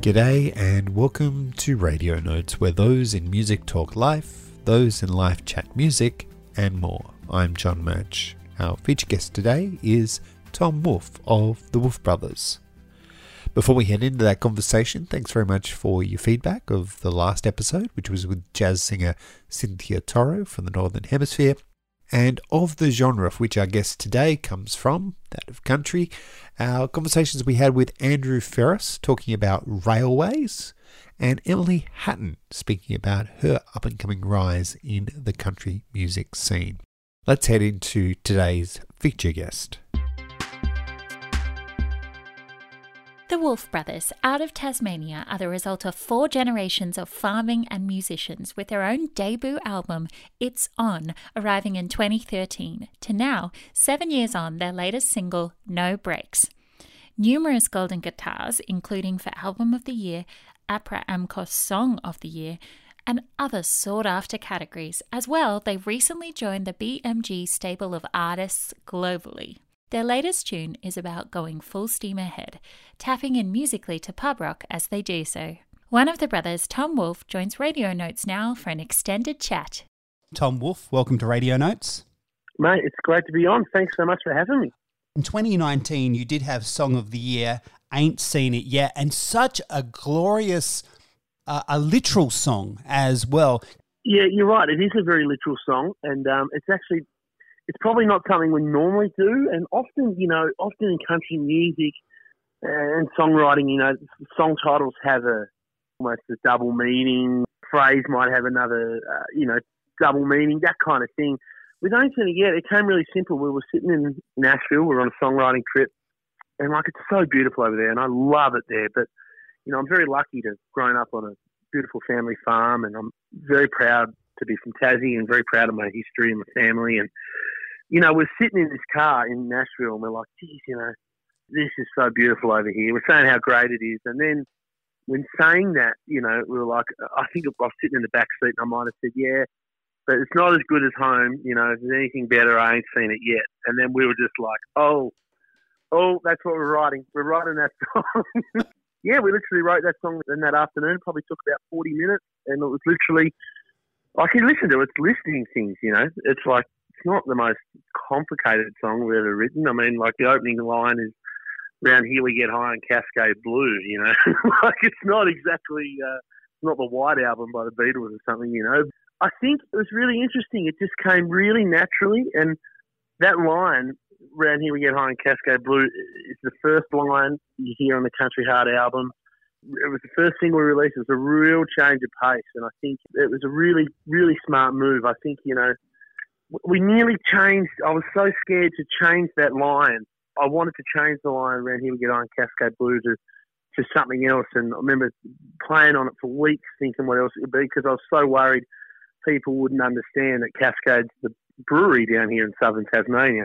G'day and welcome to Radio Notes, where those in music talk life, those in life chat music, and more. I'm John Murch. Our feature guest today is Tom Wolfe of the Wolfe Brothers. Before we head into that conversation, thanks very much for your feedback of the last episode, which was with jazz singer Cynthia Toro from the Northern Hemisphere, and of the genre of which our guest today comes from, that of country. Our conversations we had with Andrew Ferris talking about railways, and Emily Hatton speaking about her up and coming rise in the country music scene. Let's head into today's feature guest. The Wolfe Brothers, out of Tasmania, are the result of four generations of farming and musicians with their own debut album, It's On, arriving in 2013, to now, seven years on, their latest single, No Brakes. Numerous golden guitars, including for Album of the Year, APRA AMCOS Song of the Year, and other sought after categories. As well, they recently joined the BMG stable of artists globally. Their latest tune is about going full steam ahead, tapping in musically to pub rock as they do so. One of the brothers, Tom Wolfe, joins Radio Notes now for an extended chat. Tom Wolfe, welcome to Radio Notes. Mate, it's great to be on. Thanks so much for having me. In 2019, you did have Song of the Year, Ain't Seen It Yet, and such a glorious, uh, a literal song as well. Yeah, you're right. It is a very literal song, and um, it's actually it's probably not something we normally do. And often, you know, often in country music and songwriting, you know, song titles have a almost a double meaning. Phrase might have another, uh, you know, double meaning, that kind of thing. With It Yet, it came really simple. We were sitting in Nashville, we were on a songwriting trip, and like it's so beautiful over there, and I love it there. But you know, I'm very lucky to have grown up on a beautiful family farm, and I'm very proud to be from Tassie, and very proud of my history and my family. And you know, we're sitting in this car in Nashville and we're like, geez, you know, this is so beautiful over here. We're saying how great it is. And then when saying that, you know, we were like, I think I was sitting in the back seat and I might have said, yeah, but it's not as good as home. You know, if there's anything better, I ain't seen it yet. And then we were just like, oh, oh, that's what we're writing. We're writing that song. yeah, we literally wrote that song in that afternoon. Probably took about 40 minutes. And it was literally, I can listen to it. It's listening things, you know. It's like, not the most complicated song we've ever written. I mean, like the opening line is "Round here we get high on Cascade Blue." You know, like it's not exactly uh, not the White Album by the Beatles or something. You know, I think it was really interesting. It just came really naturally, and that line "Round here we get high on Cascade Blue" is the first line you hear on the Country Heart album. It was the first single we released. It was a real change of pace, and I think it was a really, really smart move. I think you know we nearly changed. I was so scared to change that line. I wanted to change the line around here we get on Cascade Blue to, to something else. And I remember playing on it for weeks, thinking what else it would be, because I was so worried people wouldn't understand that Cascade's the brewery down here in southern Tasmania.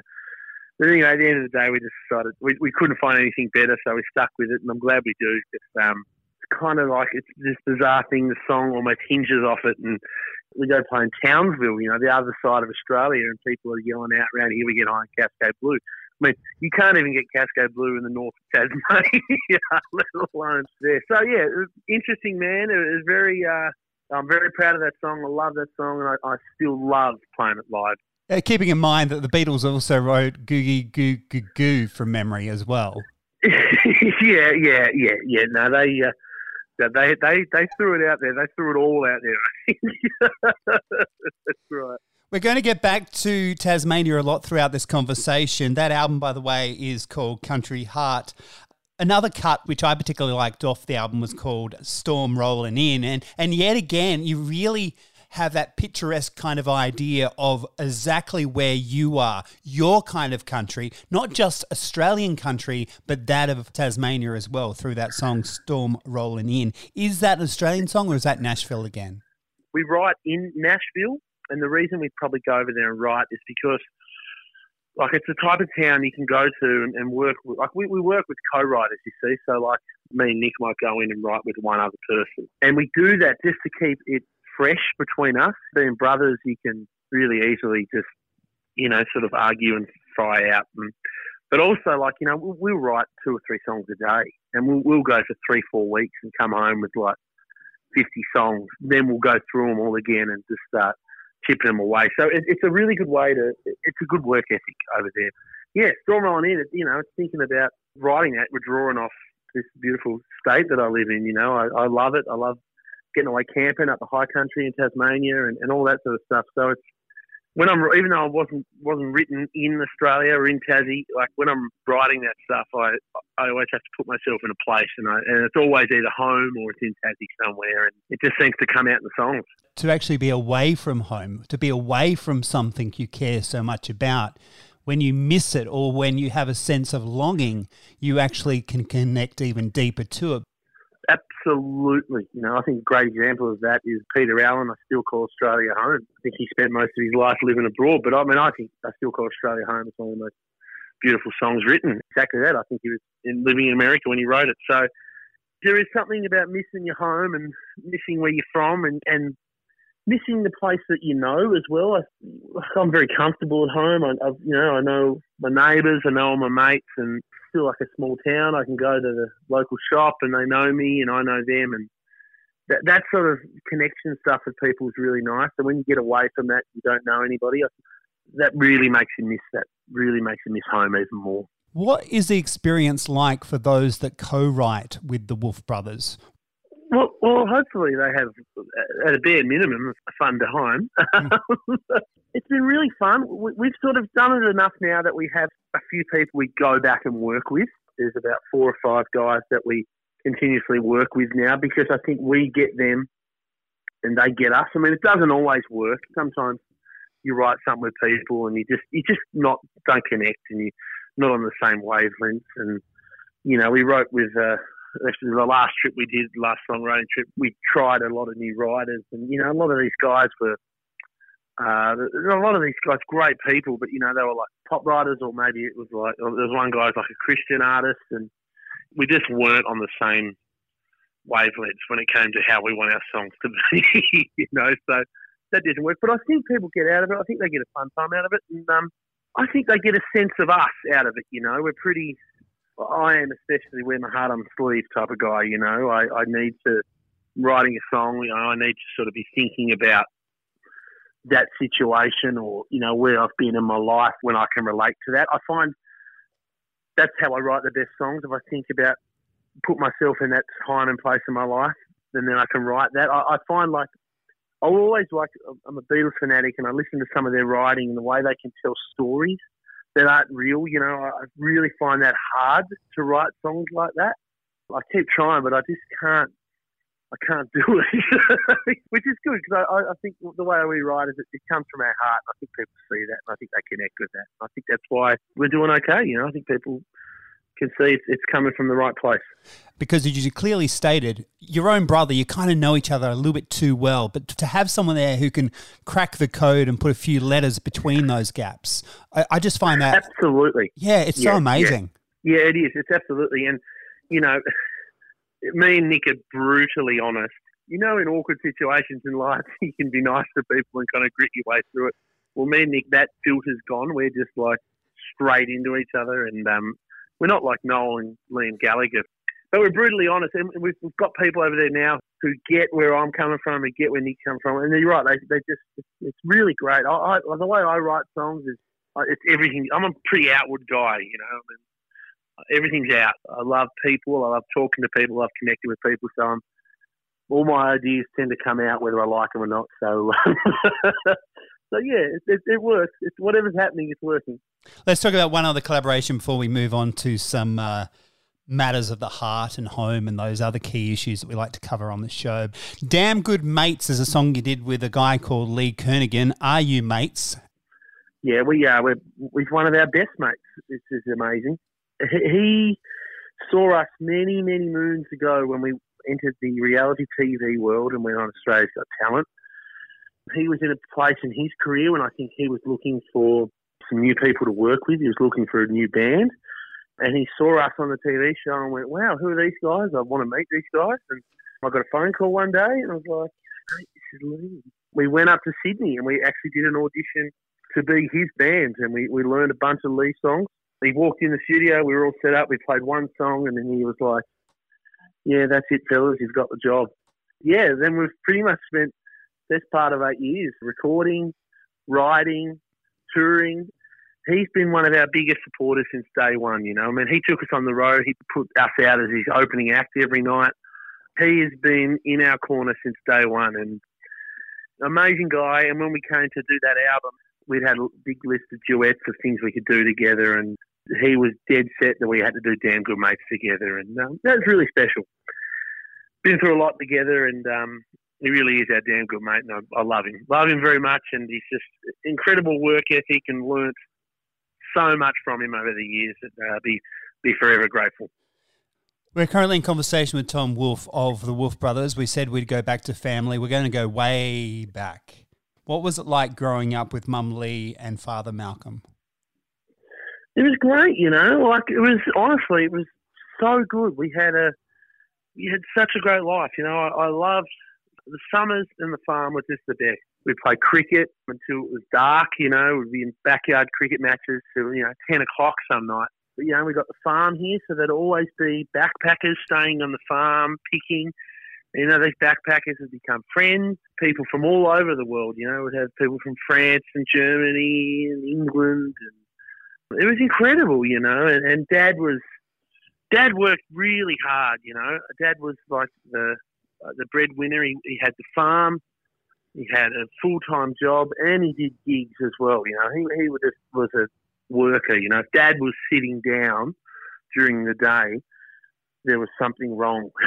But anyway, at the end of the day, we just decided we, we couldn't find anything better, so we stuck with it, and I'm glad we do. It's, um, it's kind of like it's this bizarre thing. The song almost hinges off it, and we go play in Townsville, you know, the other side of Australia, and people are yelling out around here, we get high Cascade Blue. I mean, you can't even get Cascade Blue in the north of Tasmania, let alone there. So, yeah, interesting, man. It was very, uh, I'm very proud of that song. I love that song, and I, I still love playing it live. Uh, keeping in mind that the Beatles also wrote Googie Goo Goo Goo from memory as well. yeah, yeah, yeah, yeah. No, they uh, they they they threw it out there. They threw it all out there. That's right. We're going to get back to Tasmania a lot throughout this conversation. That album, by the way, is called Country Heart. Another cut which I particularly liked off the album was called Storm Rolling In, and and yet again, you really have that picturesque kind of idea of exactly where you are, your kind of country, not just Australian country, but that of Tasmania as well, through that song Storm Rolling In. Is that an Australian song or is that Nashville again? We write in Nashville, and the reason we probably go over there and write is because like it's the type of town you can go to and, and work with. Like we, we work with co-writers, you see. So like me and Nick might go in and write with one other person, and we do that just to keep it fresh between us. Being brothers, you can really easily just, you know, sort of argue and fry out. And, But also, like you know, we'll, we'll write two or three songs a day, and we'll, we'll go for three, four weeks, and come home with like fifty songs. Then we'll go through them all again and just start chipping them away. So it, it's a really good way to. It's a good work ethic over there. Yeah, storm rolling in. You know, thinking about writing that. We're drawing off this beautiful state that I live in. You know, I, I love it. I love getting away camping up the high country in Tasmania and, and all that sort of stuff. So it's when I'm even though I wasn't wasn't written in Australia or in Tassie, like when I'm writing that stuff, I I always have to put myself in a place, and I and it's always either home or it's in Tassie somewhere, and it just seems to come out in the songs. To actually be away from home, to be away from something you care so much about, when you miss it or when you have a sense of longing, you actually can connect even deeper to it. Absolutely. You know, I think a great example of that is Peter Allen. I still call Australia home. I think he spent most of his life living abroad, but I mean, I think I still call Australia home. It's one of the most beautiful songs written. Exactly that. I think he was in, living in America when he wrote it. So there is something about missing your home and missing where you're from and, and missing the place that you know as well. I, am very comfortable at home. I, I've, you know, I know my neighbours, I know all my mates, and it's still like a small town. I can go to the local shop and they know me and I know them, and that that sort of connection stuff with people is really nice. And when you get away from that, you don't know anybody. That really makes you miss that. Really makes you miss home even more. What is the experience like for those that co-write with the Wolfe Brothers? Well, well, hopefully they have, at a bare minimum, a fun time. it's been really fun. We've sort of done it enough now that we have a few people we go back and work with. There's about four or five guys that we continuously work with now because I think we get them and they get us. I mean, it doesn't always work. Sometimes you write something with people and you just you just not don't connect and you're not on the same wavelength. And you know, we wrote with. Uh, actually the last trip we did, last songwriting trip, we tried a lot of new writers, and you know, a lot of these guys were. Uh, a lot of these guys, great people, but you know they were like pop writers, or maybe it was like there was one guy was like a Christian artist, and we just weren't on the same wavelengths when it came to how we want our songs to be. you know, so that didn't work. But I think people get out of it. I think they get a fun time out of it, and um, I think they get a sense of us out of it. You know, we're pretty I am especially wear my heart on my sleeve type of guy. You know, I, I need to writing a song. You know, I need to sort of be thinking about that situation or you know where I've been in my life when I can relate to that. I find that's how I write the best songs. If I think about put myself in that time and place in my life, and then I can write that. I, I find like I always like I'm a Beatles fanatic, and I listen to some of their writing and the way they can tell stories that aren't real. You know, I really find that hard to write songs like that. I keep trying, but I just can't. I can't do it, which is good because I, I think the way we write is it, it comes from our heart. I think people see that, and I think they connect with that. I think that's why we're doing okay. You know, I think people can see it's, it's coming from the right place. Because as you clearly stated, your own brother, you kind of know each other a little bit too well. But to have someone there who can crack the code and put a few letters between those gaps, I, I just find that absolutely. Yeah, it's yeah, so amazing. Yeah. yeah, it is. It's absolutely, and you know, me and Nick are brutally honest. You know, in awkward situations in life, you can be nice to people and kind of grit your way through it. Well, me and Nick, that filter's gone. We're just like straight into each other, and um, we're not like Noel and Liam Gallagher, but we're brutally honest. And we've, got people over there now who get where I'm coming from and get where Nick's coming from. And you're right, they, they just, it's really great. I, I, the way I write songs is, it's everything. I'm a pretty outward guy, you know. I mean, everything's out. I love people. I love talking to people. I love connecting with people. So I'm, all my ideas tend to come out whether I like them or not. So, so yeah, it, it, it, works. It's whatever's happening, it's working. Let's talk about one other collaboration before we move on to some uh, matters of the heart and home and those other key issues that we like to cover on the show. Damn Good Mates is a song you did with a guy called Lee Kernaghan. Are you mates? Yeah, we are. We're, one of our best mates. This is amazing. He saw us many, many moons ago when we entered the reality TV world and went on Australia's Got Talent. He was in a place in his career when I think he was looking for some new people to work with. He was looking for a new band. And he saw us on the TV show and went, wow, who are these guys? I want to meet these guys. And I got a phone call one day and I was like, this is Lee. We went up to Sydney and we actually did an audition to be his band. And we, we learned a bunch of Lee songs. he walked in the studio. We were all set up. We played one song, and then he was like, "Yeah, that's it, fellas. You've got the job." Yeah. Then we've pretty much spent best part of eight years recording, writing, touring. He's been one of our biggest supporters since day one. You know, I mean, he took us on the road. He put us out as his opening act every night. He has been in our corner since day one, and amazing guy. And when we came to do that album, we'd had a big list of duets of things we could do together, and he was dead set that we had to do damn good mates together, and um, that was really special. Been through a lot together, and um, he really is our damn good mate, and I, I, love him. Love him very much, and he's just incredible work ethic, and learnt so much from him over the years. That uh, be be forever grateful. We're currently in conversation with Tom Wolfe of the Wolfe Brothers. We said we'd go back to family. We're going to go way back. What was it like growing up with Mum Lee and Father Malcolm? It was great, you know. Like it was honestly, it was so good. We had a we had such a great life, you know. I, I loved the summers and the farm was just the best. We'd play cricket until it was dark, you know. We'd be in backyard cricket matches till you know ten o'clock some night. But you know, we got the farm here, so there'd always be backpackers staying on the farm, picking you know, these backpackers have become friends, people from all over the world. You know, we'd have people from France and Germany and England. And it was incredible, you know. And, and Dad was, Dad worked really hard, you know. Dad was like the uh, the breadwinner. He, he had the farm, he had a full time job, and he did gigs as well. You know, he he was a, was a worker. You know, if Dad was sitting down during the day there was something wrong.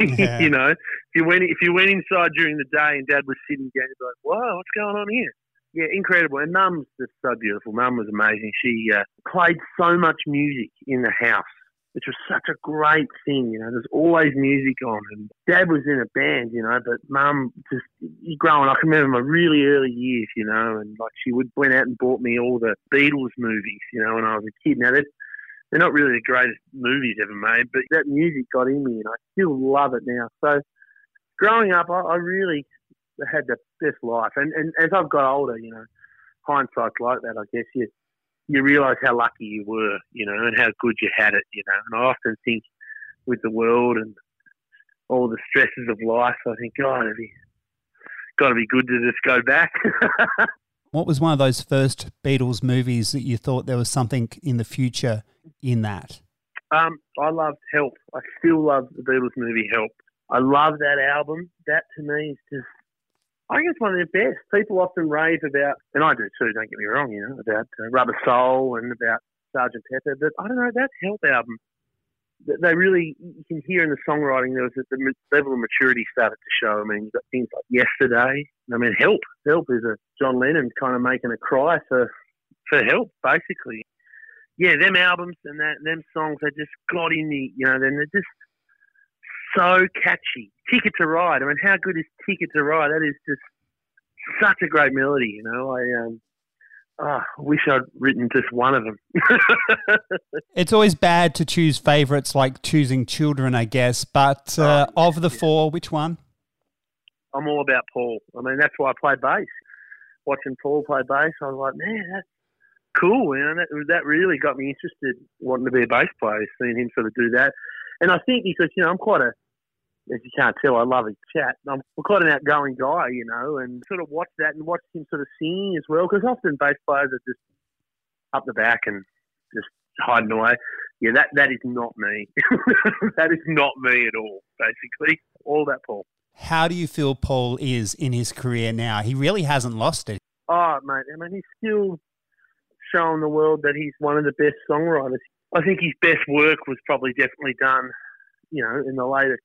Yeah. you know, if you went if you went inside during the day and Dad was sitting down, you'd be like, "Whoa, what's going on here?" Yeah, incredible. And Mum's just so beautiful. Mum was amazing. She uh, played so much music in the house, which was such a great thing. You know, there's always music on. And Dad was in a band, you know, but Mum just growing. I can remember my really early years, you know, and like she would went out and bought me all the Beatles movies, you know, when I was a kid. Now that they're not really the greatest movies ever made, but that music got in me, and I still love it now. So, growing up, I, I really had the best life, and and as I've got older, you know, hindsight's like that. I guess you you realise how lucky you were, you know, and how good you had it, you know. And I often think with the world and all the stresses of life, I think, God, it'd be got to be good to just go back. what was one of those first Beatles movies that you thought there was something in the future in that? Um, I loved Help. I still love the Beatles movie Help. I love that album. That to me is just, I think it's one of the best. People often rave about, and I do too. Don't get me wrong, you know, about uh, Rubber Soul and about Sergeant Pepper. But I don't know that Help album. They really, you can hear in the songwriting there was a, the level of maturity started to show. I mean, you've got things like Yesterday. I mean, Help. Help is a John Lennon kind of making a cry for for help, basically yeah, them albums and that them songs they just got in me, you know, then they're just so catchy. Ticket to Ride. I mean, how good is Ticket to Ride? That is just such a great melody, you know. I um, oh, wish I'd written just one of them. it's always bad to choose favourites like choosing children, I guess. But uh, oh, of the yeah. four, which one? I'm all about Paul. I mean, that's why I play bass. Watching Paul play bass, I was like, man, that's cool. You know, that, that really got me interested, wanting to be a bass player, seeing him sort of do that. And I think because, you know, I'm quite a, as you can't tell, I love his chat. I'm quite an outgoing guy, you know, and sort of watch that and watch him sort of singing as well, because often bass players are just up the back and just hiding away. Yeah, that, that is not me. that is not me at all, basically. All that Paul. How do you feel Paul is in his career now? He really hasn't lost it. Oh, mate. I mean, he's still showing the world that he's one of the best songwriters. I think his best work was probably definitely done, you know, in the later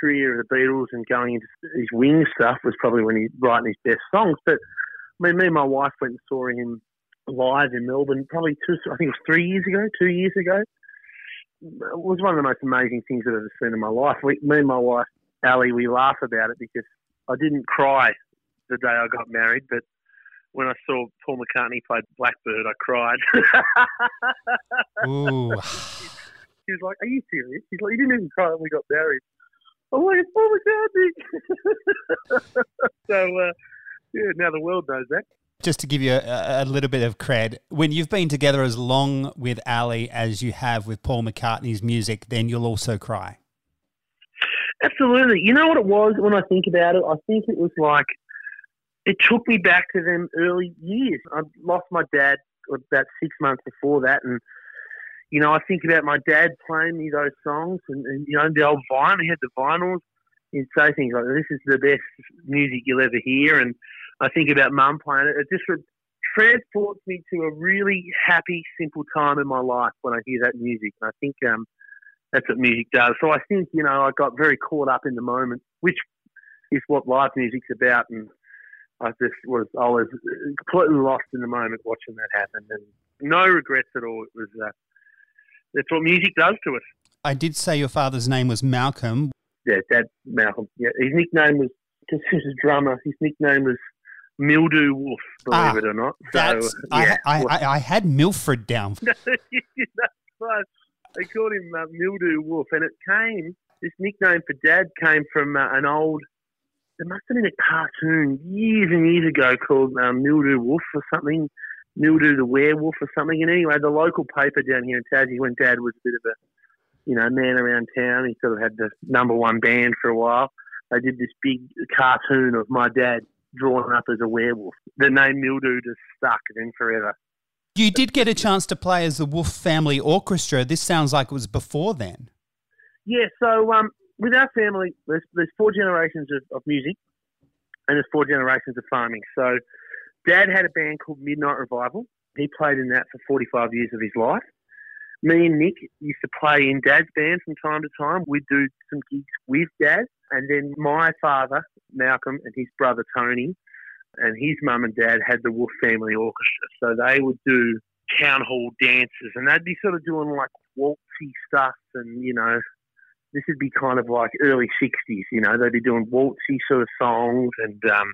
career of the Beatles and going into his wing stuff was probably when he's writing his best songs. But I mean, me and my wife went and saw him live in Melbourne probably two, I think it was three years ago, two years ago. It was one of the most amazing things I've ever seen in my life. We, me and my wife, Ali, we laugh about it because I didn't cry the day I got married, but when I saw Paul McCartney play Blackbird, I cried. Ooh. he was like, "Are you serious?" He's like, "You didn't even cry when we got married." I'm like, "It's Paul McCartney." so uh, yeah, now the world knows that. Just to give you a, a, little bit of cred, when you've been together as long with Ali as you have with Paul McCartney's music, then you'll also cry. Absolutely. You know what it was when I think about it? I think it was like it took me back to them early years. I lost my dad about six months before that, and you know I think about my dad playing me those songs, and, and you know the old vinyl. He had the vinyls. He'd say things like, "This is the best music you'll ever hear," and I think about mum playing it. It just transports me to a really happy, simple time in my life when I hear that music. And I think um, that's what music does. So I think you know I got very caught up in the moment, which is what live music's about, and I just was I was completely lost in the moment watching that happen, and no regrets at all. It was uh, that's what music does to us. I did say your father's name was Malcolm. Yeah, Dad Malcolm. Yeah, his nickname was because he was a drummer. His nickname was Mildew Wolf. Believe ah, it or not. So, yeah, I, I, I, had Milford down. that's right. They called him uh, Mildew Wolf, and it came. This nickname for Dad came from uh, an old there must have been a cartoon years and years ago called um, Mildew Wolf or something, Mildew the Werewolf or something. And anyway, the local paper down here in Tassie, when Dad was a bit of a, you know, man around town, he sort of had the number one band for a while. They did this big cartoon of my dad drawn up as a werewolf. The name Mildew just stuck then forever. You did get a chance to play as the Wolfe Family Orchestra. This sounds like it was before then. Yeah, so um, with our family, there's, there's four generations of, of music and there's four generations of farming. So, Dad had a band called Midnight Revival. He played in that for 45 years of his life. Me and Nick used to play in Dad's band from time to time. We'd do some gigs with Dad. And then my father, Malcolm, and his brother Tony, and his mum and dad had the Wolfe Family Orchestra. So they would do town hall dances and they'd be sort of doing like waltzy stuff and, you know, this would be kind of like early 60s, you know, they'd be doing waltzy sort of songs. And um,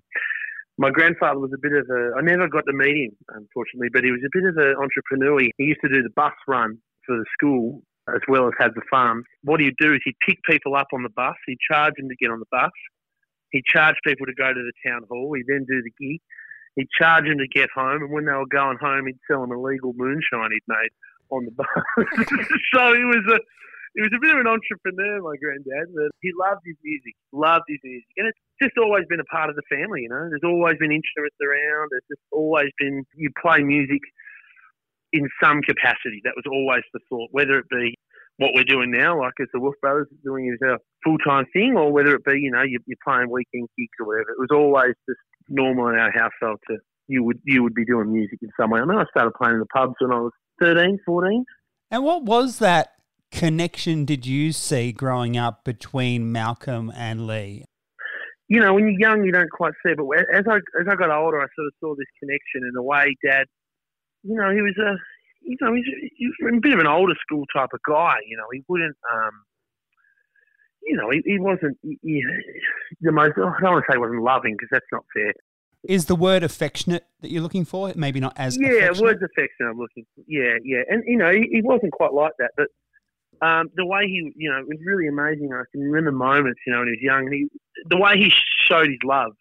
my grandfather was a bit of a, I never got to meet him, unfortunately, but he was a bit of an entrepreneur. He used to do the bus run for the school as well as have the farm. What he'd do is he'd pick people up on the bus, he'd charge them to get on the bus, he'd charge people to go to the town hall, he'd then do the gig, he'd charge them to get home, and when they were going home, he'd sell them illegal moonshine he'd made on the bus. so he was a he was a bit of an entrepreneur, my granddad, but he loved his music, loved his music. And it's just always been a part of the family, you know. There's always been instruments around. There's just always been, you play music in some capacity. That was always the thought, whether it be what we're doing now, like as the Wolfe Brothers doing as a full time thing, or whether it be, you know, you're, you're playing weekend gigs or whatever. It was always just normal in our household to, you would, you would be doing music in some way. I mean, I started playing in the pubs when I was 13, 14. And what was that connection did you see growing up between Malcolm and Lee? You know, when you're young, you don't quite see it. But as I as I got older, I sort of saw this connection in the way Dad. You know, he was a you know he's, he's a bit of an older school type of guy. You know, he wouldn't. um you know, he, he wasn't he, the most. I don't want to say he wasn't loving because that's not fair. Is the word affectionate that you're looking for? Maybe not as yeah, words affectionate. I'm looking for. Yeah, yeah, and you know, he, he wasn't quite like that, but um, the way he, you know, it was really amazing. I can remember moments, you know, when he was young. He, the way he showed his love,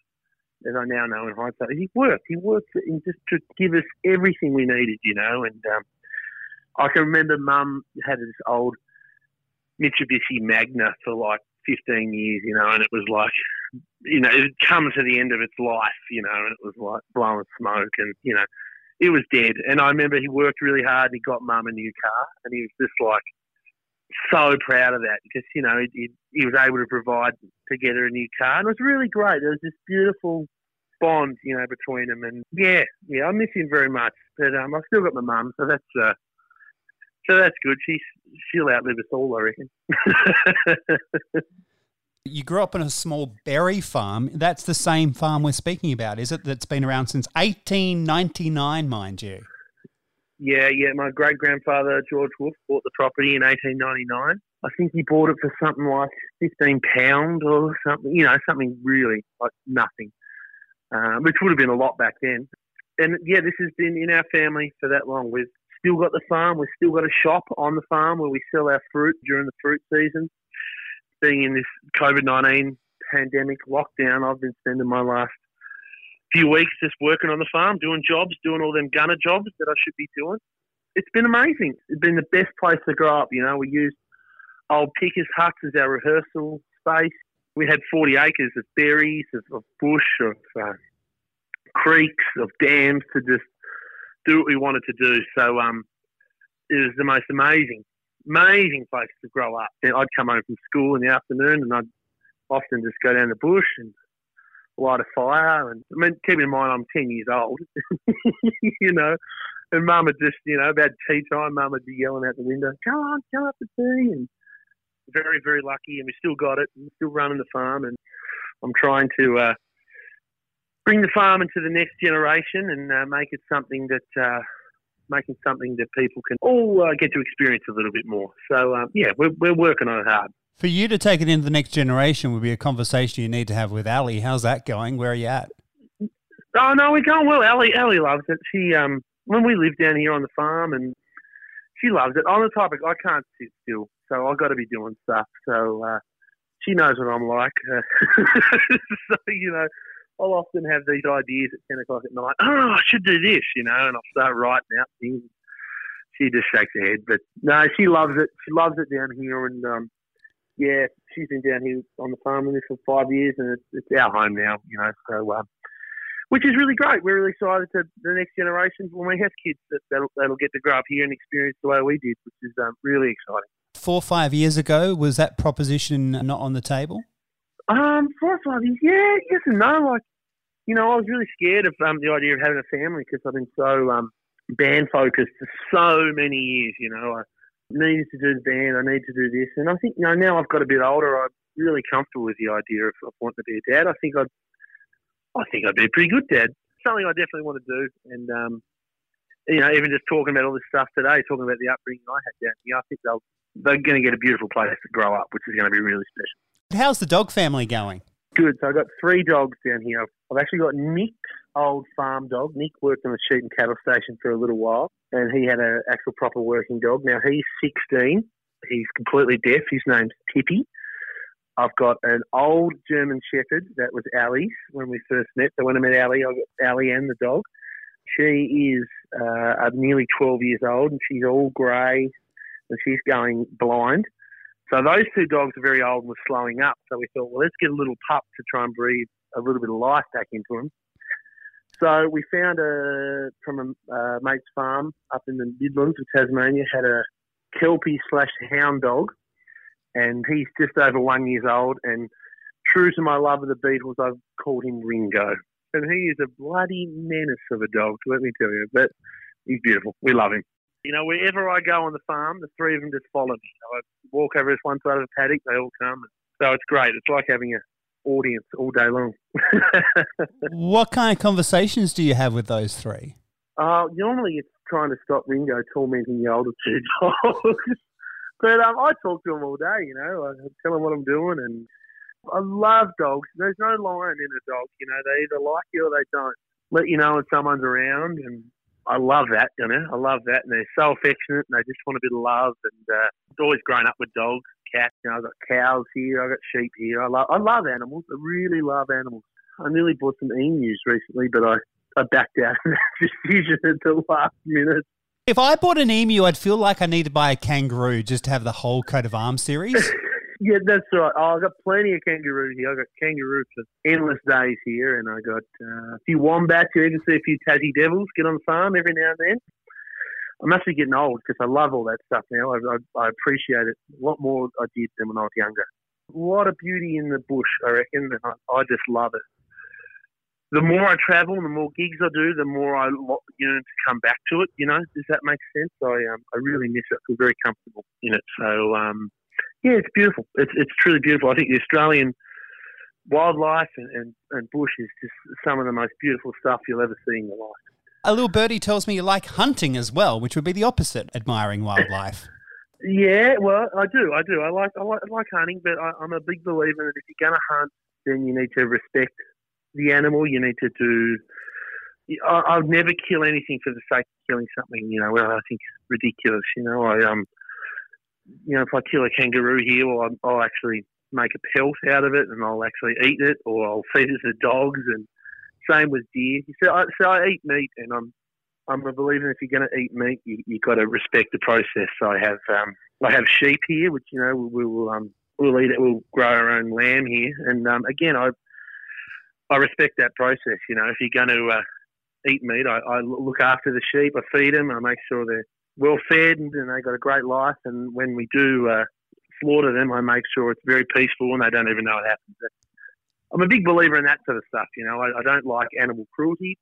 as I now know in hindsight, he worked. He worked in just to give us everything we needed, you know. And um, I can remember Mum had this old Mitsubishi Magna for like 15 years, you know, and it was like, you know, it had come to the end of its life, you know, and it was like blowing smoke and, you know, it was dead. And I remember he worked really hard and he got Mum a new car and he was just like, so proud of that because you know he, he was able to provide together a new car, and it was really great. There was this beautiful bond, you know, between them, and yeah, yeah, I miss him very much. But um, I've still got my mum, so that's uh, so that's good. She's she'll outlive us all, I reckon. you grew up on a small berry farm. That's the same farm we're speaking about, is it? That's been around since 1899, mind you. Yeah, yeah. My great grandfather George Wolfe bought the property in 1899. I think he bought it for something like 15 pounds or something. You know, something really like nothing, uh, which would have been a lot back then. And yeah, this has been in our family for that long. We've still got the farm. We've still got a shop on the farm where we sell our fruit during the fruit season. Being in this COVID 19 pandemic lockdown, I've been spending my last few weeks just working on the farm, doing jobs, doing all them gunner jobs that I should be doing. It's been amazing. It's been the best place to grow up. You know, we used old pickers' huts as our rehearsal space. We had 40 acres of berries, of, of bush, of uh, creeks, of dams to just do what we wanted to do. So um, it was the most amazing, amazing place to grow up. And I'd come home from school in the afternoon and I'd often just go down the bush and light a fire. And I mean, keep in mind, I'm 10 years old, you know. And mum would just, you know, about tea time, mum would be yelling out the window, come on, come up for tea. And very, very lucky. And we still got it and still running the farm. And I'm trying to uh, bring the farm into the next generation and uh, make it something that, uh, making something that people can all uh, get to experience a little bit more. So, um, yeah, we're, we're working on it hard. For you to take it into the next generation would be a conversation you need to have with Ali. How's that going? Where are you at? Oh no, we're going well. Ali, Ali loves it. She um when we live down here on the farm and she loves it. On the topic, I can't sit still, so I've got to be doing stuff. So uh, she knows what I'm like. so you know, I'll often have these ideas at ten o'clock at night. Oh, I should do this, you know, and I'll start writing out things. She just shakes her head, but no, she loves it. She loves it down here, and um, yeah, she's been down here on the farm with us for five years, and it's, it's our home now, you know. So, uh, which is really great. We're really excited to the next generations when we have kids that that'll, that'll get to grow up here and experience the way we did, which is um, really exciting. Four or five years ago, was that proposition not on the table? Um, four or five years, yeah, yes and no. Like, you know, I was really scared of um, the idea of having a family because I've been so um, band focused for so many years. You know, I needed to do the band, I need to do this. And I think, you know, now I've got a bit older, I'm really comfortable with the idea of, of wanting to be a dad. I think I'd, I think I'd be a pretty good dad. Something I definitely want to do. And, um, you know, even just talking about all this stuff today, talking about the upbringing I had down here, I think they'll, they're going to get a beautiful place to grow up, which is going to be really special. How's the dog family going? Good. So I've got three dogs down here. I've actually got Nick old farm dog. Nick worked on a sheep and cattle station for a little while, and he had an actual proper working dog. Now he's 16. He's completely deaf. His name's Tippy. I've got an old German Shepherd that was Ali's when we first met. So when I met Ali, I got Ali and the dog. She is uh, nearly 12 years old, and she's all grey, and she's going blind. So those two dogs are very old and were slowing up. So we thought, well, let's get a little pup to try and breathe a little bit of life back into them. So we found a from a mate's farm up in the Midlands of Tasmania had a kelpie slash hound dog, and he's just over one years old. And true to my love of the Beatles, I've called him Ringo, and he is a bloody menace of a dog. Let me tell you, but he's beautiful. We love him. You know, wherever I go on the farm, the three of them just follow me. I walk over this one side of the paddock, they all come. So it's great. It's like having an audience all day long. what kind of conversations do you have with those three? Uh, normally it's trying to stop Ringo tormenting the older two dogs. but um, I talk to them all day, you know. I tell them what I'm doing, and I love dogs. There's no line in a dog, you know. They either like you or they don't. Let you know when someone's around, and I love that, you know. I love that, and they're so affectionate, and they just want a bit of love. And uh, I've always grown up with dogs cats. You know, I've got cows here. I've got sheep here. I love, I love animals. I really love animals. I nearly bought some emus recently, but I, I backed out of that decision at the last minute. If I bought an emu, I'd feel like I need to buy a kangaroo just to have the whole coat of arms series. yeah, that's right. Oh, I've got plenty of kangaroo here. I've got kangaroo for endless days here, and I got uh, a few wombats. You even see a few Tassie devils get on the farm every now and then. I'm actually getting old because I love all that stuff now. I, I, I, appreciate it a lot more I did than when I was younger. A lot of beauty in the bush, I reckon. I, I just love it. The more I travel, the more gigs I do, the more I yearn to come back to it. You know, does that make sense? I um, I really miss it. I feel very comfortable in it. So um, yeah, it's beautiful. It's it's truly beautiful. I think the Australian wildlife and, and, and bush is just some of the most beautiful stuff you'll ever see in your life. A little birdie tells me you like hunting as well, which would be the opposite, admiring wildlife. yeah, well, I do. I do. I like I like, I like hunting, but I, am a big believer that if you're going to hunt, then you need to respect the animal. You need to do. I, I would never kill anything for the sake of killing something. You know, well, I think it's ridiculous. You know, I um, you know, if I kill a kangaroo here, well, I'll, I'll actually make a pelt out of it, and I'll actually eat it, or I'll feed it to dogs and Same with deer. So I, so I eat meat, and I'm I'm a believer if you're going to eat meat, you you got to respect the process. So I have um, I have sheep here, which you know we will um, we'll eat it. We'll grow our own lamb here, and um, again, I I respect that process. You know, if you're going to uh, eat meat, I, I look after the sheep. I feed them. I make sure they're well fed and, and they got a great life. And when we do uh, slaughter them, I make sure it's very peaceful and they don't even know it happens. I'm a big believer in that sort of stuff. You know, I, I don't like animal cruelty.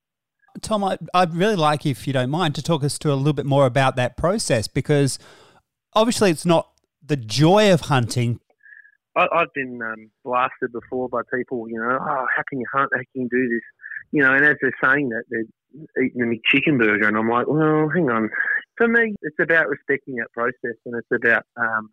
Tom, I, I'd really like, if you don't mind, to talk us to a little bit more about that process because obviously it's not the joy of hunting. I, have been um, blasted before by people, you know, oh, how can you hunt? How can you do this? You know, and as they're saying that, they're eating a chicken burger, and I'm like, well, hang on. For me, it's about respecting that process, and it's about, um,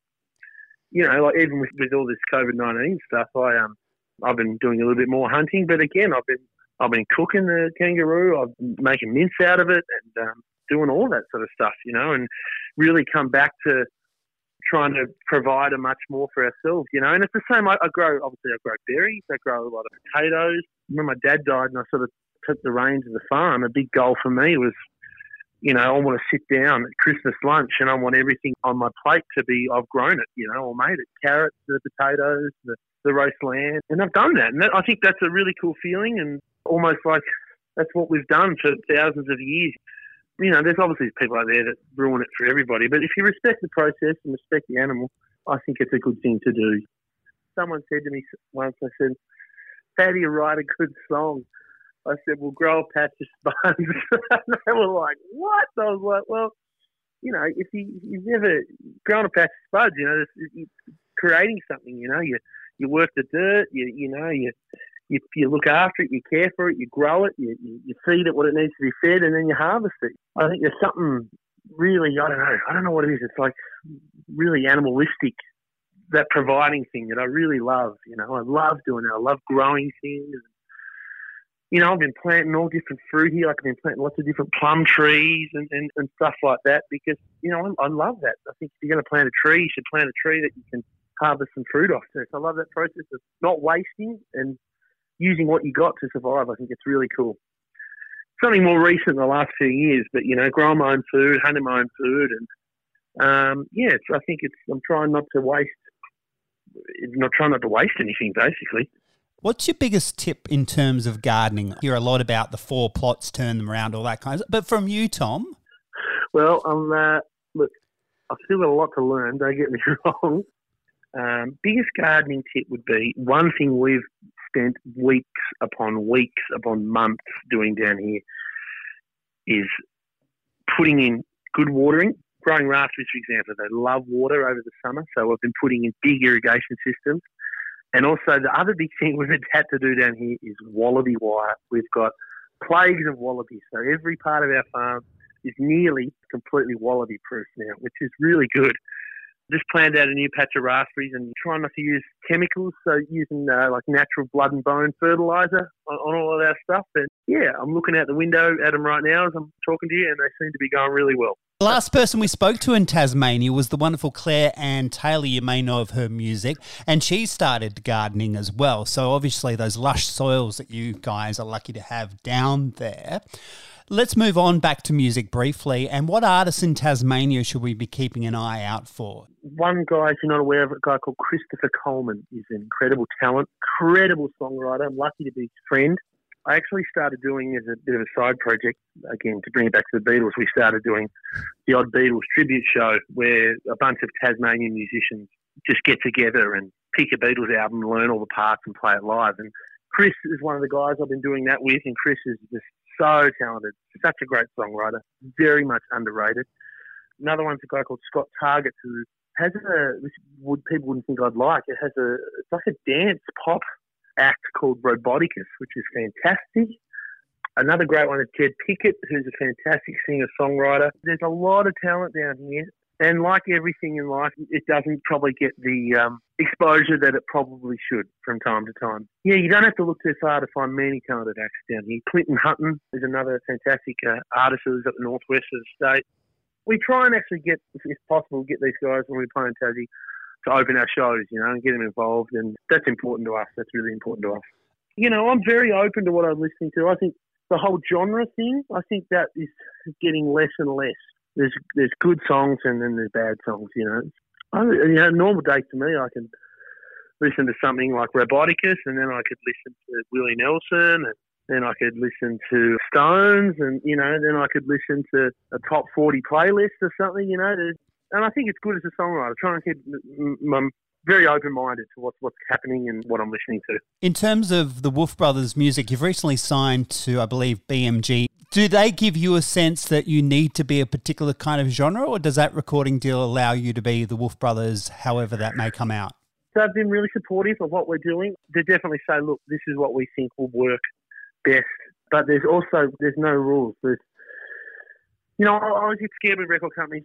you know, like even with, with all this COVID nineteen stuff, I um, I've been doing a little bit more hunting, but again, I've been I've been cooking the kangaroo. I've been making mince out of it and um, doing all that sort of stuff, you know, and really come back to trying to provide a much more for ourselves, you know. And it's the same. I, I grow obviously I grow berries. I grow a lot of potatoes. When my dad died and I sort of took the reins of the farm, a big goal for me was, you know, I want to sit down at Christmas lunch and I want everything on my plate to be I've grown it, you know, or made it. Carrots, the potatoes, the the roast lamb, and I've done that. And that, I think that's a really cool feeling, and almost like that's what we've done for thousands of years. You know, there's obviously people out there that ruin it for everybody, but if you respect the process and respect the animal, I think it's a good thing to do. Someone said to me once, I said, "How do you write a good song?" I said, "Well, grow a patch of spuds." they were like, "What?" I was like, "Well." You know, if you, you've never grown a patch of spuds, you know, it's creating something. You know, you you work the dirt, you you know, you you, you look after it, you care for it, you grow it, you, you, you feed it what it needs to be fed, and then you harvest it. I think there's something really, I don't know, I don't know what it is. It's like really animalistic, that providing thing that I really love. You know, I love doing it. I love growing things. You know, I've been planting all different fruit here. Like I've been planting lots of different plum trees and, and, and stuff like that because, you know, I, I love that. I think if you're going to plant a tree, you should plant a tree that you can harvest some fruit off. So I love that process of not wasting and using what you got to survive. I think it's really cool. Something more recent in the last few years, but you know, growing my own food, hunting my own food, and um, yeah, I think it's. I'm trying not to waste. Not trying not to waste anything, basically. What's your biggest tip in terms of gardening? You hear a lot about the four plots, turn them around, all that kind of. Stuff. But from you, Tom. Well, um, uh, look, I've still got a lot to learn. Don't get me wrong. Um, biggest gardening tip would be one thing we've spent weeks upon weeks upon months doing down here is putting in good watering. Growing raspberries, for example, they love water over the summer, so we've been putting in big irrigation systems. And also, the other big thing we've had to do down here is wallaby wire. We've got plagues of wallabies, so every part of our farm is nearly completely wallaby proof now, which is really good just planted out a new patch of raspberries and trying not to use chemicals, so using uh, like natural blood and bone fertilizer on, on, all of our stuff. And yeah, I'm looking out the window at them right now as I'm talking to you, and they seem to be going really well. The last person we spoke to in Tasmania was the wonderful Claire Anne Taylor. You may know of her music, and she started gardening as well. So obviously, those lush soils that you guys are lucky to have down there. Let's move on back to music briefly. And what artists in Tasmania should we be keeping an eye out for? One guy, if you're not aware of, a guy called Christopher Coleman. is an incredible talent, incredible songwriter. I'm lucky to be his friend. I actually started doing as a bit of a side project, again, to bring it back to the Beatles, we started doing the Odd Beatles tribute show where a bunch of Tasmanian musicians just get together and pick a Beatles album, learn all the parts and play it live. And Chris is one of the guys I've been doing that with, and Chris is just so talented, such a great songwriter, very much underrated. Another one's a guy called Scott Target, who has a which would people wouldn't think I'd like. It has a it's like a dance pop act called Roboticus, which is fantastic. Another great one is Ted Pickett, who's a fantastic singer songwriter. There's a lot of talent down here, and like everything in life, it doesn't probably get the um, exposure that it probably should from time to time. Yeah, you don't have to look too far to find many talented acts down here. Clinton Hutton is another fantastic uh, artist who's at the northwest of the state. We try and actually get, if possible, get these guys when we play in Tassie to open our shows, you know, and get them involved. And that's important to us. That's really important to us. You know, I'm very open to what I'm listening to. I think the whole genre thing, I think that is getting less and less. There's there's good songs and then there's bad songs. You know, I, you know, normal day to me, I can listen to something like Roboticus, and then I could listen to Willie Nelson, and then I could listen to Stones, and you know, then I could listen to a top forty playlist or something. You know, and I think it's good as a songwriter. Trying to keep my very open minded to what's what's happening and what I'm listening to. In terms of the Wolfe Brothers music, you've recently signed to, I believe, BMG. Do they give you a sense that you need to be a particular kind of genre, or does that recording deal allow you to be the Wolfe Brothers, however that may come out? They've been really supportive of what we're doing. They definitely say, look, this is what we think will work best. But there's also there's no rules. There's you know, I always get scared with record companies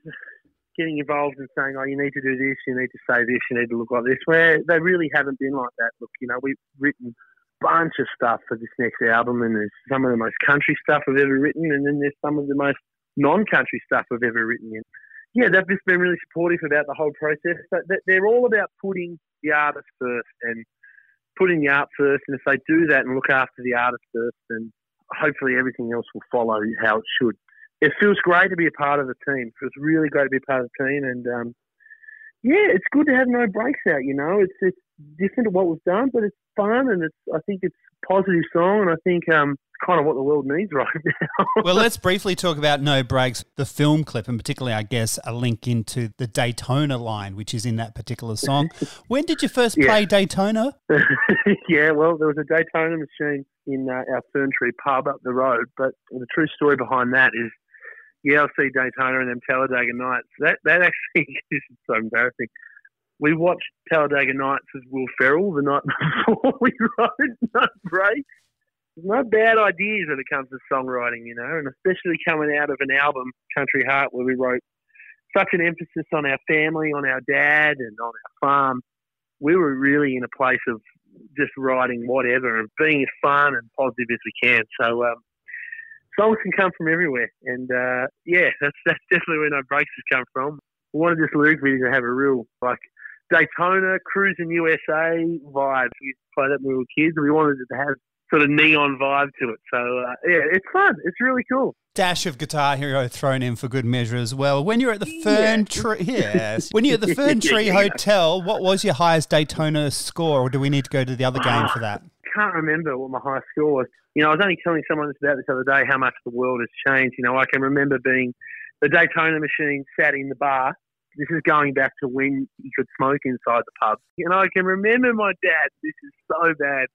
getting involved and saying, "Oh, you need to do this, you need to say this, you need to look like this." Where they really haven't been like that. Look, you know, we've written a bunch of stuff for this next album, and there's some of the most country stuff I've ever written, and then there's some of the most non-country stuff I've ever written. And yeah, they've just been really supportive about the whole process. But they're all about putting the artist first and putting the art first. And if they do that and look after the artist first, then hopefully everything else will follow how it should it feels great to be a part of the team. It feels really great to be a part of the team, and um, yeah, it's good to have no brakes out. You know, it's it's different to what we've done, but it's fun, and it's I think it's a positive song, and I think um, it's kind of what the world needs right now. well, let's briefly talk about No Brakes, the film clip, and particularly, I guess, a link into the Daytona line, which is in that particular song. when did you first yeah. play Daytona? yeah, well, there was a Daytona machine in uh, our Fern Tree pub up the road, but the true story behind that is yeah, I'll see Daytona and then Talladega Nights. That that actually is so embarrassing. We watched Talladega Nights with Will Ferrell the night before we wrote No Brakes. No bad ideas when it comes to songwriting, you know, and especially coming out of an album, Country Heart, where we wrote such an emphasis on our family, on our dad, and on our farm. We were really in a place of just writing whatever and being as fun and positive as we can. So um, songs can come from everywhere, and uh, yeah, that's that's definitely where No Brakes has come from. We wanted this lyric video to have a real like Daytona, Cruis'n USA vibe. We used to play that when we were kids, and we wanted it to have sort of neon vibe to it. So uh, yeah, it's fun. It's really cool. Dash of Guitar Hero thrown in for good measure as well. When you're at the Fern yeah. Tree, yes. When you're at the Fern Tree yeah. Hotel, what was your highest Daytona score, or do we need to go to the other game for that? can't remember what my high score was. You know, I was only telling someone this about this other day how much the world has changed. You know, I can remember being the Daytona machine sat in the bar. This is going back to when you could smoke inside the pub. Know, I can remember my dad, this is so bad,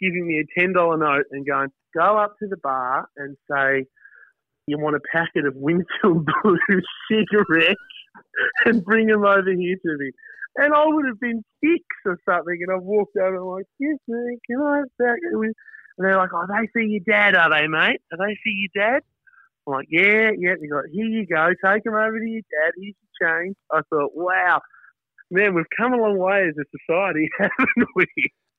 giving me a $10 note and going, go up to the bar and say, you want a packet of Winfield Blue cigarettes and bring them over here to me. And I would have been six or something, and I've walked over and I'm like, excuse me, can I have that? And they're like, oh, they see your dad, are they, mate? Are they see your dad? I'm like, yeah, yeah. They like, here you go, take him over to your dad. Here's your change. I thought, wow, man, we've come a long way as a society, haven't we?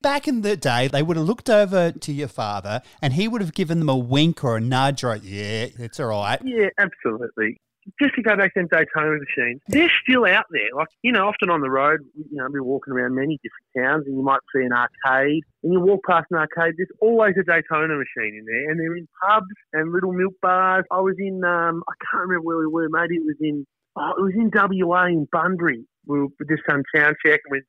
Back in the day, they would have looked over to your father and he would have given them a wink or a nudge or, yeah, it's all right. Yeah, absolutely just to go back to them Daytona machines, they're still out there. Like, you know, often on the road, you know, we're walking around many different towns and you might see an arcade and you walk past an arcade, there's always a Daytona machine in there and they're in pubs and little milk bars. I was in, um, I can't remember where we were, maybe it was in, oh, it was in WA in Bunbury. We were just done town check and we'd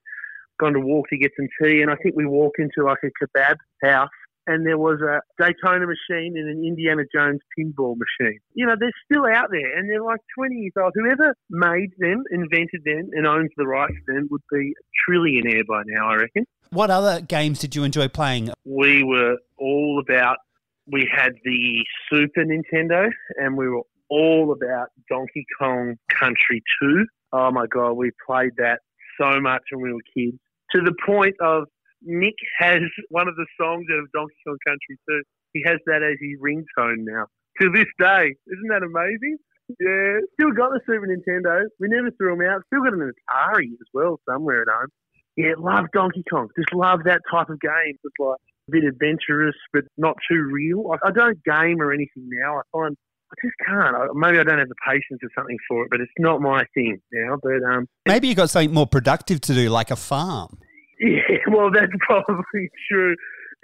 gone to walk to get some tea and I think we walked into like a kebab house and there was a Daytona machine and an Indiana Jones pinball machine. You know, they're still out there and they're like 20 years old. Whoever made them, invented them, and owns the rights to them would be a trillionaire by now, I reckon. What other games did you enjoy playing? We were all about, we had the Super Nintendo and we were all about Donkey Kong Country 2. Oh my God, we played that so much when we were kids to the point of Nick has one of the songs out of Donkey Kong Country too. He has that as his ringtone now. To this day. Isn't that amazing? Yeah. Still got the Super Nintendo. We never threw them out. Still got an Atari as well somewhere at home. Yeah, love Donkey Kong. Just love that type of game. It's like a bit adventurous, but not too real. I, I don't game or anything now. I find I just can't. I, maybe I don't have the patience or something for it, but it's not my thing now. But um, maybe you got something more productive to do, like a farm. Yeah, well, that's probably true.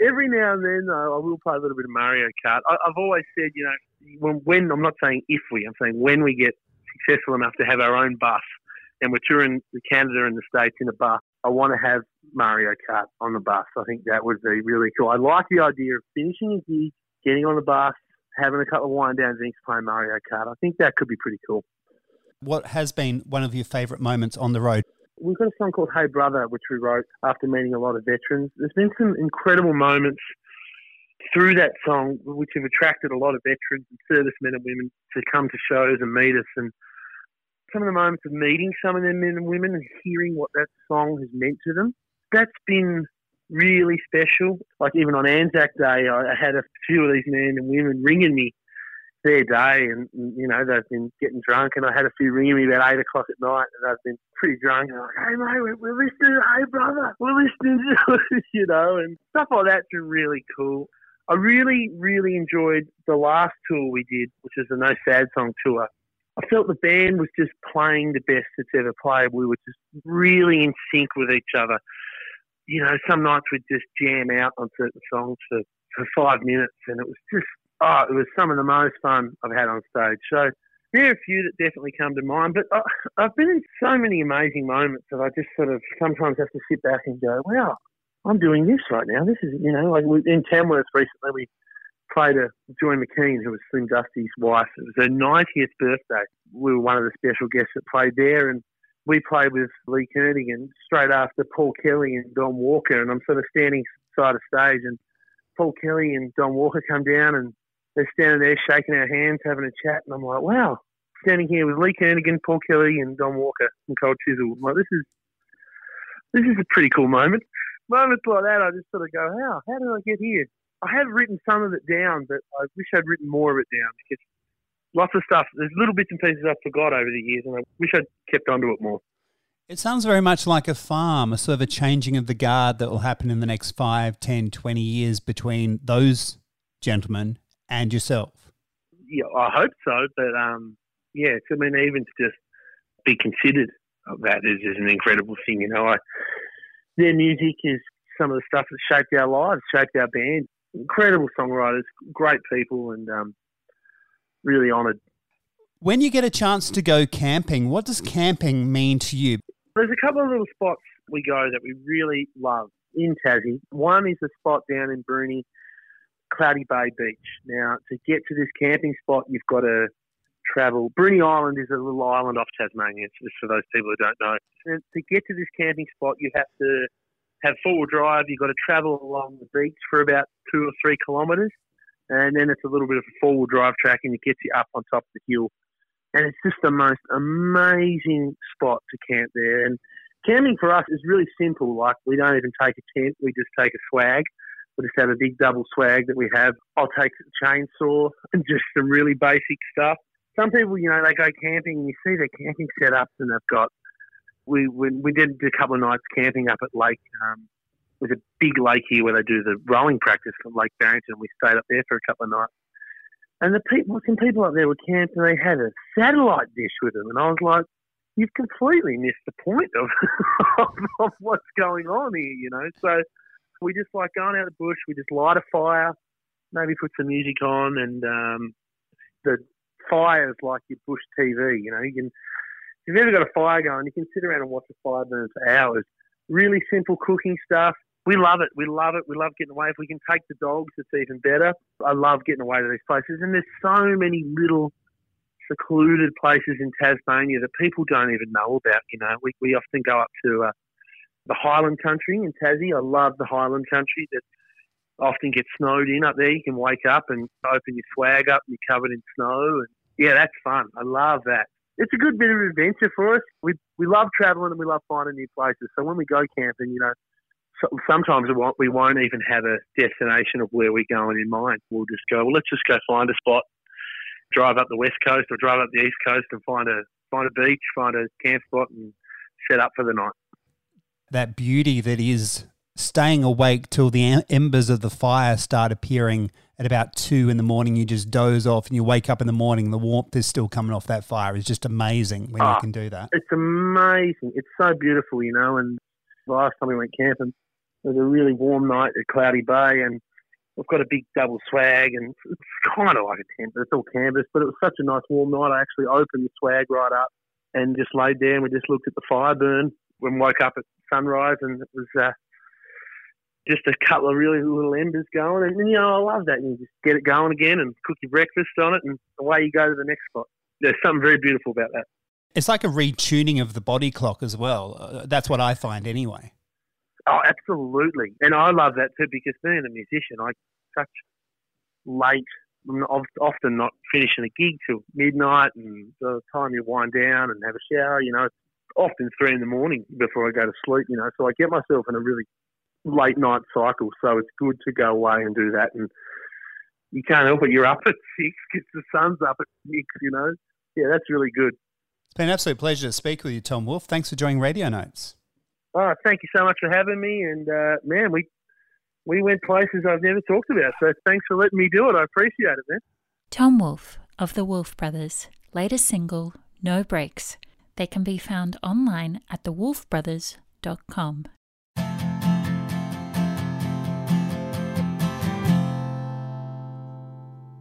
Every now and then, though, I will play a little bit of Mario Kart. I, I've always said, you know, when, when I'm not saying if we, I'm saying when we get successful enough to have our own bus and we're touring Canada and the States in a bus, I want to have Mario Kart on the bus. I think that would be really cool. I like the idea of finishing a gig, getting on the bus, having a couple of wind down drinks, playing Mario Kart. I think that could be pretty cool. What has been one of your favourite moments on the road? We've got a song called Hey Brother, which we wrote after meeting a lot of veterans. There's been some incredible moments through that song, which have attracted a lot of veterans and servicemen and women to come to shows and meet us. And some of the moments of meeting some of them men and women and hearing what that song has meant to them, that's been really special. Like even on Anzac Day, I had a few of these men and women ringing me their day, and you know they've been getting drunk, and I had a few ringing me about eight o'clock at night, and they've been pretty drunk, and like, hey mate, we're, we're listening, hey brother, we're listening, you know, and stuff like that's been really cool. I really, really enjoyed the last tour we did, which was the No Sad Song tour. I felt the band was just playing the best it's ever played. We were just really in sync with each other. You know, some nights we'd just jam out on certain songs for, for five minutes, and it was just, oh, it was some of the most fun I've had on stage. So there are a few that definitely come to mind, but I, I've been in so many amazing moments that I just sort of sometimes have to sit back and go, wow, I'm doing this right now. This is, you know, like in Tamworth recently, we played a Joy McKean, who was Slim Dusty's wife. It was her 90th birthday. We were one of the special guests that played there, and we played with Lee Kernaghan straight after Paul Kelly and Don Walker, and I'm sort of standing side of stage, and Paul Kelly and Don Walker come down, and they're standing there shaking our hands, having a chat, and I'm like, wow, standing here with Lee Kernaghan, Paul Kelly, and Don Walker and Cold Chisel. I'm like, this is this is a pretty cool moment. Moments like that, I just sort of go, how? How did I get here? I have written some of it down, but I wish I'd written more of it down because lots of stuff, there's little bits and pieces I've forgot over the years, and I wish I'd kept onto it more. It sounds very much like a farm, a sort of a changing of the guard that will happen in the next 5, 10, 20 years between those gentlemen and yourself. Yeah, I hope so, but um, yeah, I mean, even to just be considered of that is, is an incredible thing. You know, I, their music is some of the stuff that shaped our lives, shaped our band incredible songwriters, great people, and um, really honoured. When you get a chance to go camping, what does camping mean to you? There's a couple of little spots we go that we really love in Tassie. One is a spot down in Bruny, Cloudy Bay Beach. Now, to get to this camping spot, you've got to travel. Bruny Island is a little island off Tasmania, just for those people who don't know. And to get to this camping spot, you have to have four wheel drive. You've got to travel along the beach for about two or three kilometres, and then it's a little bit of a four wheel drive track, and it gets you up on top of the hill. And it's just the most amazing spot to camp there. And camping for us is really simple. Like we don't even take a tent; we just take a swag. We just have a big double swag that we have. I'll take a chainsaw and just some really basic stuff. Some people, you know, they go camping and you see their camping setups and they've got we, we, we did a couple of nights camping up at Lake. Um, there's a big lake here where they do the rowing practice from Lake Barrington. We stayed up there for a couple of nights. And the people, some people up there were camping. They had a satellite dish with them, and I was like, "You've completely missed the point of, of, of what's going on here." You know, so we just like going out the bush. We just light a fire, maybe put some music on, and um, the fire is like your bush TV. You know, you can if you've ever got a fire going, you can sit around and watch a fire burn for hours. Really simple cooking stuff. We love it. We love it. We love getting away. If we can take the dogs, it's even better. I love getting away to these places. And there's so many little secluded places in Tasmania that people don't even know about. You know, we, we often go up to uh, the Highland Country in Tassie. I love the Highland Country. That often gets snowed in up there. You can wake up and open your swag up and you're covered in snow. And yeah, that's fun. I love that it's a good bit of adventure for us. We we love traveling and we love finding new places. So when we go camping, you know, so, sometimes we won't, we won't even have a destination of where we're going in mind. We'll just go. Well, let's just go find a spot, drive up the west coast or drive up the east coast and find a find a beach, find a camp spot, and set up for the night. That beauty that is staying awake till the embers of the fire start appearing at about two in the morning, you just doze off and you wake up in the morning, the warmth is still coming off that fire. It's just amazing when oh, you ah, can do that. It's amazing. It's so beautiful, you know. And the last time we went camping, It was a really warm night at Cloudy Bay, and we've got a big double swag, and it's kind of like a tent, but it's all canvas. But it was such a nice warm night. I actually opened the swag right up and just laid there, and we just looked at the fire burn. When woke up at sunrise, and it was uh, just a couple of really little embers going. And, you know, I love that. You just get it going again and cook your breakfast on it, and away you go to the next spot. There's something very beautiful about that. It's like a retuning of the body clock as well. Uh, that's what I find anyway. Oh, absolutely. And I love that too because being a musician, I such late. I'm often not finishing a gig till midnight, and by the time you wind down and have a shower, you know, it's often three in the morning before I go to sleep. You know, so I get myself in a really late night cycle. So it's good to go away and do that. And you can't help it. You're up at six because the sun's up at six. You know, yeah, that's really good. It's been an absolute pleasure to speak with you, Tom Wolfe. Thanks for joining Radio Notes. Oh, thank you so much for having me. And uh, man, we we went places I've never talked about. So thanks for letting me do it. I appreciate it, man. Tom Wolfe of the Wolfe Brothers, latest single, No Brakes. They can be found online at thewolfebrothers.com.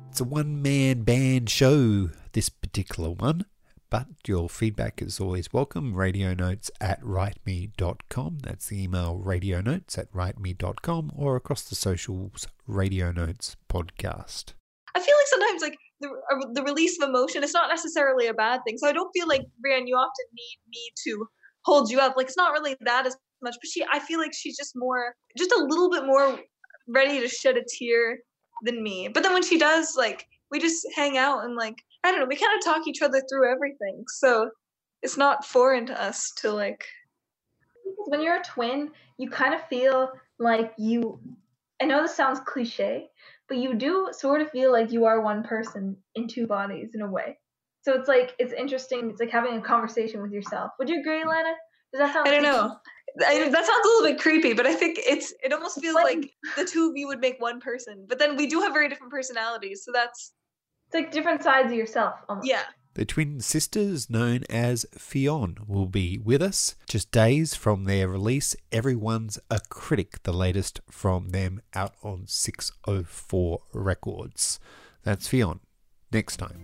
It's a one man band show, this particular one, but your feedback is always welcome. Radio notes at writeme.com. That's the email radio notes at writeme.com or across the socials, Radio Notes Podcast. I feel like sometimes, like, the, the release of emotion is not necessarily a bad thing. So I don't feel like, Brian, you often need me to hold you up. Like, it's not really that as much, but she, I feel like she's just more, just a little bit more ready to shed a tear than me. But then when she does, like, we just hang out and like I don't know, we kind of talk each other through everything. So it's not foreign to us to like when you're a twin, you kind of feel like you I know this sounds cliche, but you do sort of feel like you are one person in two bodies in a way. So it's like it's interesting. It's like having a conversation with yourself. Would you agree, Lana? Does that sound? I don't know. I, that sounds a little bit creepy, but I think it's it almost feels like, like the two of you would make one person. But then we do have very different personalities, so that's it's like different sides of yourself. Almost. Yeah. The twin sisters, known as Fionn, will be with us just days from their release. Everyone's a Critic, the latest from them out on 604 Records. That's Fionn. Next time.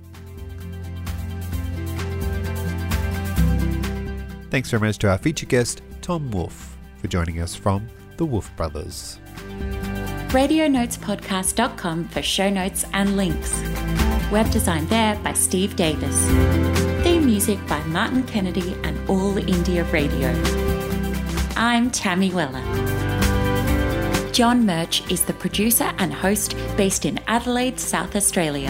Thanks very much to our feature guest, Tom Wolfe, for joining us from the Wolfe Brothers. RadioNotesPodcast.com for show notes and links. Web design there by Steve Davis. Theme music by Martin Kennedy and All India Radio. I'm Tammy Weller. John Murch is the producer and host based in Adelaide, South Australia.